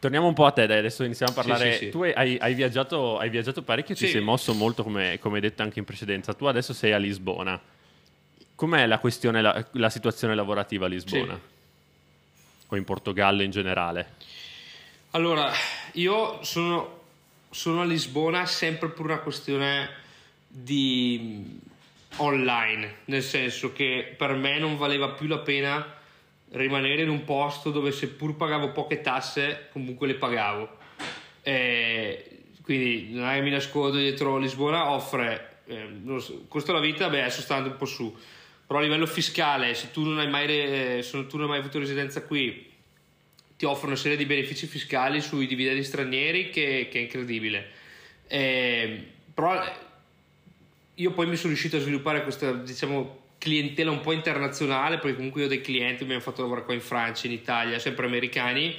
Torniamo un po' a te, dai, adesso iniziamo a parlare. Sì, sì, sì. Tu hai, hai viaggiato, hai viaggiato parecchio ti sei mosso molto, come, come hai detto anche in precedenza. Tu adesso sei a Lisbona. Com'è la questione, la, la situazione lavorativa a Lisbona? O in Portogallo in generale? Allora, io sono, sono a Lisbona sempre per una questione di online, nel senso che per me non valeva più la pena rimanere in un posto dove seppur pagavo poche tasse, comunque le pagavo. E quindi non è che mi nascondo dietro Lisbona, offre, eh, so, costo della vita, beh adesso sta andando un po' su, però a livello fiscale, se tu non hai mai, re- se tu non hai mai avuto residenza qui, ti offre una serie di benefici fiscali sui dividendi stranieri che, che è incredibile. Eh, però io poi mi sono riuscito a sviluppare questa diciamo clientela un po' internazionale perché comunque io ho dei clienti hanno fatto lavorare qua in Francia, in Italia, sempre americani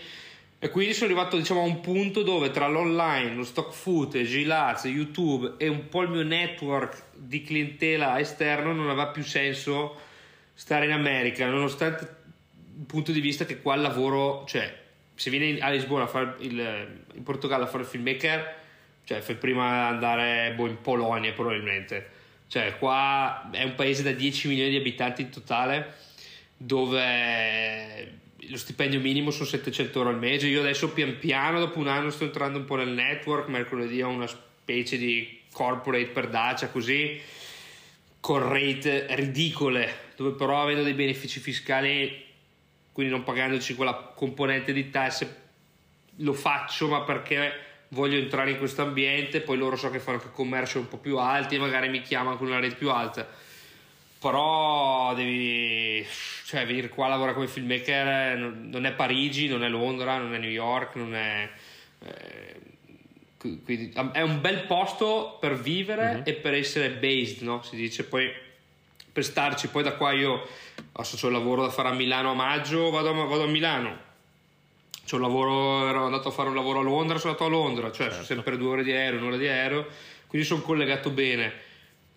e quindi sono arrivato diciamo a un punto dove tra l'online, lo stock footage, i Laz, YouTube e un po' il mio network di clientela esterno non aveva più senso stare in America nonostante il punto di vista che qua il lavoro, cioè se vieni a Lisbona a fare il, in Portogallo a fare il filmmaker, cioè fai prima andare boh, in Polonia probabilmente. Cioè qua è un paese da 10 milioni di abitanti in totale dove lo stipendio minimo sono 700 euro al mese. Io adesso pian piano, dopo un anno, sto entrando un po' nel network. Mercoledì ho una specie di corporate per Dacia così con rate ridicole, dove però avendo dei benefici fiscali, quindi non pagandoci quella componente di tasse, lo faccio, ma perché voglio entrare in questo ambiente, poi loro so che fanno anche commercio un po' più alti e magari mi chiamano con una rate più alta. Però devi, cioè, venire qua a lavorare come filmmaker eh, non è Parigi, non è Londra, non è New York, non è... eh, Qu- quindi è un bel posto per vivere e per essere based, no? Si dice poi per starci. Poi da qua io adesso c'ho il lavoro da fare a Milano a maggio, vado a, vado a Milano. C'ho un lavoro, ero andato a fare un lavoro a Londra, sono andato a Londra, cioè sono sempre due ore di aereo, un'ora di aereo, quindi sono collegato bene.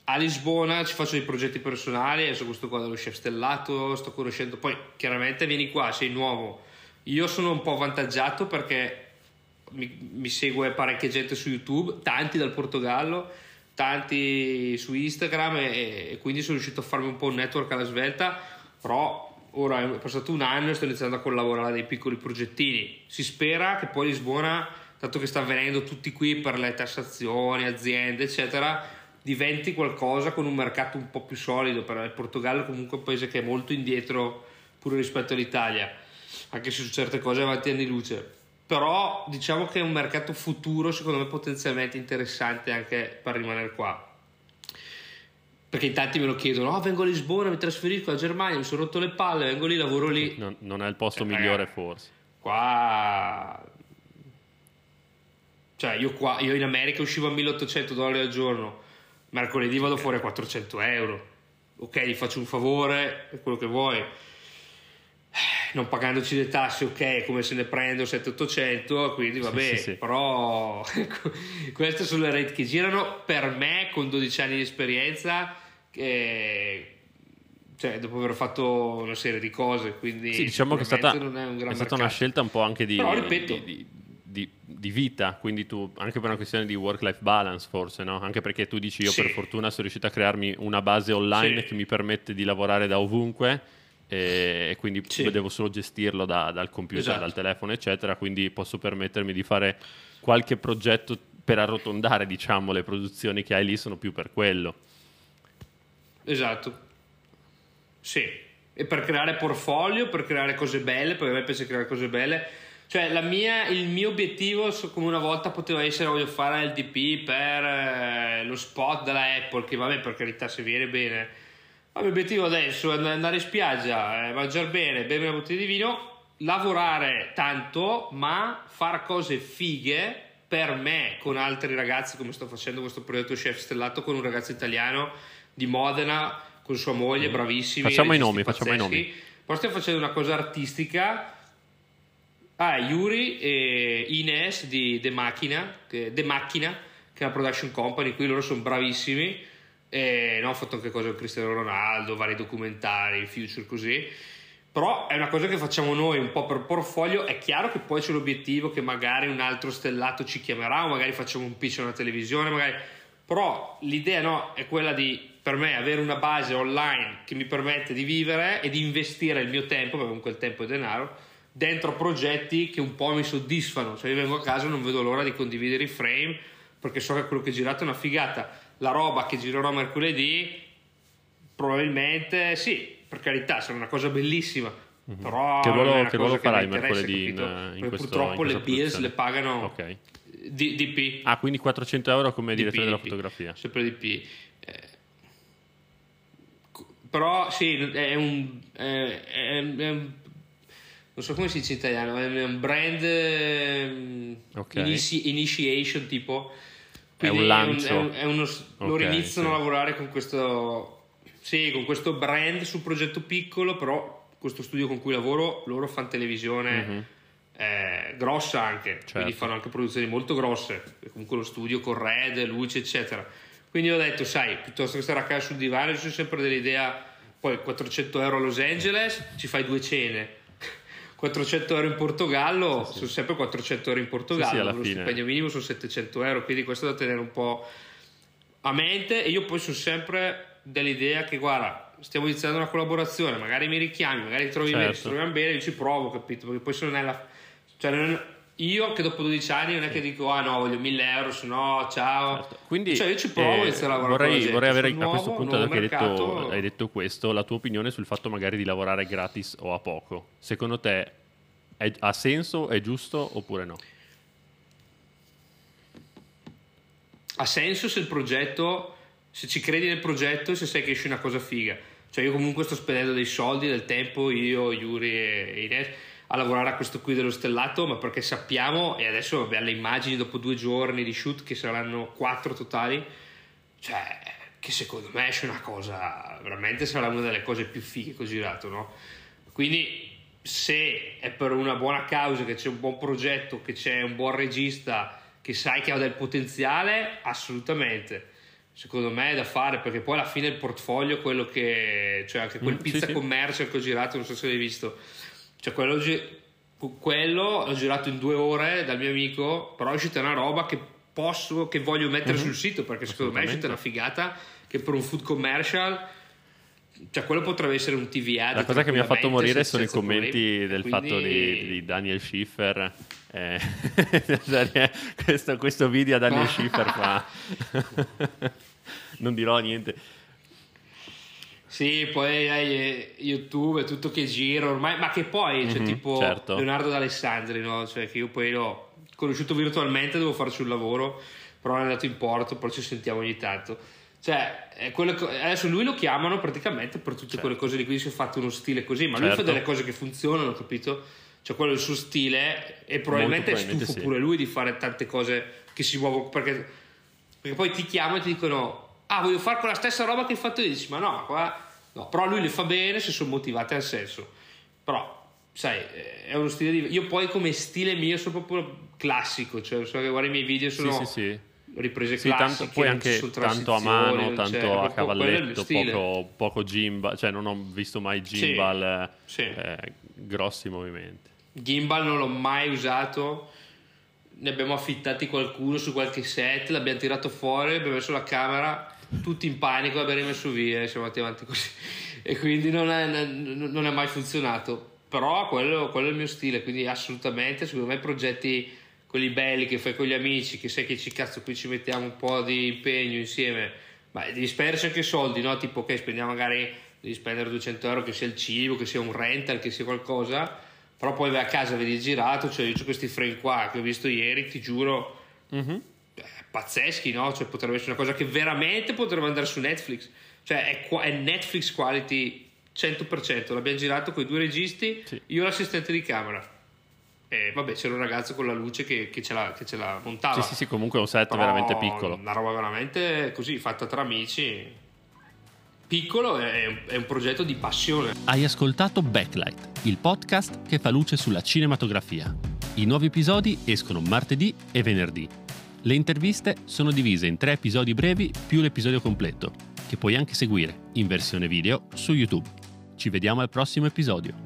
A Lisbona ci faccio dei progetti personali, adesso questo qua dello chef stellato, sto conoscendo, poi chiaramente vieni qua, sei nuovo. Io sono un po' avvantaggiato perché mi, mi segue parecchia gente su YouTube, tanti dal Portogallo, tanti su Instagram e, e quindi sono riuscito a farmi un po' un network alla svelta, però ora è passato un anno e sto iniziando a collaborare a dei piccoli progettini. Si spera che poi Lisbona, dato che sta avvenendo tutti qui per le tassazioni, aziende, eccetera, diventi qualcosa con un mercato un po' più solido, perché il Portogallo è comunque un paese che è molto indietro pure rispetto all'Italia, anche se su certe cose è avanti anni luce. Però diciamo che è un mercato futuro, secondo me potenzialmente interessante anche per rimanere qua. Perché in tanti me lo chiedono, oh, vengo a Lisbona, mi trasferisco a Germania, mi sono rotto le palle, vengo lì, lavoro lì. Non, non è il posto Eh, migliore, forse. Qua... Cioè io, qua, io in America uscivo a 1800 dollari al giorno, mercoledì vado fuori a 400 euro. Ok, gli faccio un favore, è quello che vuoi. Non pagandoci le tasse, ok, come se ne prendo 700-800, quindi vabbè, sì, sì. però ecco, queste sono le rate che girano per me con 12 anni di esperienza, che- cioè dopo aver fatto una serie di cose, quindi Sì, diciamo che è stata, è un è stata una scelta un po' anche di, Però, ripeto- di, di- di- vita, quindi tu anche per una questione di work-life balance forse, no? Anche perché tu dici io Sì. per fortuna sono riuscito a crearmi una base online Sì. che mi permette di lavorare da ovunque e, e quindi Sì. devo solo gestirlo da- dal computer, Esatto. dal telefono, eccetera, quindi posso permettermi di fare qualche progetto per arrotondare, diciamo, le produzioni che hai lì sono più per quello. Esatto. Sì. E per creare portfolio, per creare cose belle, perché a me piace creare cose belle. Cioè, mia- il mio obiettivo, come una volta poteva essere, voglio fare il DP per eh, lo spot della Apple, che vabbè, per carità, se viene bene. Ma il mio obiettivo adesso è and- andare in spiaggia, eh, mangiare bene, bere una bottiglia di vino, lavorare tanto, ma fare cose fighe per me con altri ragazzi come sto facendo questo progetto chef stellato con un ragazzo italiano di Modena con sua moglie bravissimi Facciamo i nomi, facciamo i nomi. poi stiamo facendo una cosa artistica. Ah Yuri e Ines di The Macchina che, The Macchina che è una production company qui loro sono bravissimi. E no, ho fatto anche cose con Cristiano Ronaldo vari documentari future così. Però è una cosa che facciamo noi un po' per portfolio. È chiaro che poi c'è l'obiettivo che magari un altro stellato ci chiamerà o magari facciamo un pitch a una televisione magari... però l'idea no, è quella di per me avere una base online che mi permette di vivere e di investire il mio tempo perché comunque il tempo è denaro dentro progetti che un po' mi soddisfano cioè io vengo a casa e non vedo l'ora di condividere i frame perché so che quello che ho girato è una figata la roba che girerò mercoledì probabilmente sì per carità sarà una cosa bellissima però Mhm. Che ruolo- non è una che cosa ruolo farai mercoledì in- in questo- purtroppo in le Bills produzione? le pagano Ok. D- DP Ah, quindi 400 euro come direttore della fotografia. sempre DP però sì è un, è- è- è un- non so come si dice in italiano è un brand ehm, Ok. inizi- initiation tipo È un Quindi lancio. è un- è uno- loro Ok, iniziano sì. a lavorare con questo sì con questo brand su un progetto piccolo però questo studio con cui lavoro loro fanno televisione Mhm. eh, grossa anche, quindi Certo. fanno anche produzioni molto grosse, comunque lo studio con red, luce, eccetera. Quindi ho detto, sai, piuttosto che stare a casa sul divano, io sono sempre dell'idea, poi 400 euro a Los Angeles, ci fai due cene. 400 euro in Portogallo, sono sempre 400 euro in Portogallo, Sì, sì, lo stipendio minimo sono 700 euro, quindi questo da tenere un po' a mente e io poi sono sempre dell'idea che guarda stiamo iniziando una collaborazione magari mi richiami magari trovi Certo. bene ci troviamo bene io ci provo capito perché poi se non è la cioè non- io che dopo 12 anni non è che dico ah no voglio 1000 euro se no ciao Certo. Quindi cioè io ci provo eh, a iniziare a lavorare vorrei, gente. vorrei avere Sono a questo nuovo, punto, nuovo dato che hai detto, hai detto questo, la tua opinione sul fatto magari di lavorare gratis o a poco. Secondo te è- ha senso, è giusto oppure no? ha senso se il progetto se ci credi nel progetto e se sai che esce una cosa figa cioè io comunque sto spendendo dei soldi del tempo io Yuri e Ines a lavorare a questo qui dello stellato ma perché sappiamo e adesso vabbè alle immagini dopo due giorni di shoot che saranno quattro totali cioè che secondo me esce una cosa veramente sarà una delle cose più fighe che ho girato no? quindi se è per una buona causa che c'è un buon progetto che c'è un buon regista che sai che ha del potenziale assolutamente secondo me è da fare perché poi alla fine il portfolio quello che cioè anche quel Mm, sì, pizza sì. commercial che ho girato non so se l'hai visto cioè quello, quello l'ho girato in due ore dal mio amico però è uscita una roba che posso che voglio mettere Mhm. sul sito perché secondo me è uscita una figata che per un food commercial cioè quello potrebbe essere un TV ad La cosa che mi ha fatto morire sono i commenti problemi. del Quindi- fatto di, di Daniel Schiffer. eh, questo, questo video a Daniel Schiffer fa. non dirò niente. Sì, poi hai eh, YouTube e tutto che gira ormai, ma che poi c'è Mhm, tipo certo. Leonardo D'Alessandri, no? Cioè che io poi l'ho conosciuto virtualmente, devo farci un lavoro, però è andato in porto, poi ci sentiamo ogni tanto. Cioè, è quello che- adesso lui lo chiamano praticamente per tutte quelle cose di cui si è fatto uno stile così, ma lui Certo. fa delle cose che funzionano, capito? Cioè, quello è il suo stile e probabilmente, Molto è probabilmente stufo sì. pure lui di fare tante cose che si muovono, perché, perché poi ti chiamano e ti dicono, ah, voglio fare quella stessa roba che hai fatto io, dici, ma no, qua... No, però lui le fa bene se sono motivate al senso. Però, sai, eh, è uno stile di... Io poi come stile mio sono proprio classico, cioè so che guarda i miei video Sì, sono sì, sì. riprese Sì, classiche, tanto, poi anche tanto a mano, non tanto c'è- a cavalletto, poco, poco gimbal, cioè non ho visto mai gimbal, Sì. eh, grossi movimenti. Gimbal non l'ho mai usato, ne abbiamo affittati qualcuno su qualche set, l'abbiamo tirato fuori, abbiamo messo la camera, tutti in panico, l'abbiamo rimesso via e siamo andati avanti così. E quindi non è, non è mai funzionato. Però quello, quello è il mio stile, quindi assolutamente, secondo me progetti quelli belli che fai con gli amici, che sai che ci cazzo qui ci mettiamo un po' di impegno insieme, ma devi spenderci anche soldi, no? Tipo ok, spendiamo magari, devi spendere 200 euro che sia il cibo, che sia un rental, che sia qualcosa, però poi vai a casa, vedi girato, cioè io ho questi frame qua che ho visto ieri, ti giuro, Mhm. Pazzeschi, no? Cioè potrebbe essere una cosa che veramente potrebbe andare su Netflix, cioè è, qua- è Netflix quality 100%, l'abbiamo girato con i due registi, Sì. io l'assistente di camera. E vabbè, c'era un ragazzo con la luce che, che, ce, la, che ce, la, montava. Sì, sì, sì, comunque è un set Però veramente piccolo. Una roba veramente così, fatta tra amici. Piccolo è, è un progetto di passione. Hai ascoltato Backlight, il podcast che fa luce sulla cinematografia. I nuovi episodi escono martedì e venerdì. Le interviste sono divise in tre episodi brevi più l'episodio completo, che puoi anche seguire in versione video su YouTube. Ci vediamo al prossimo episodio.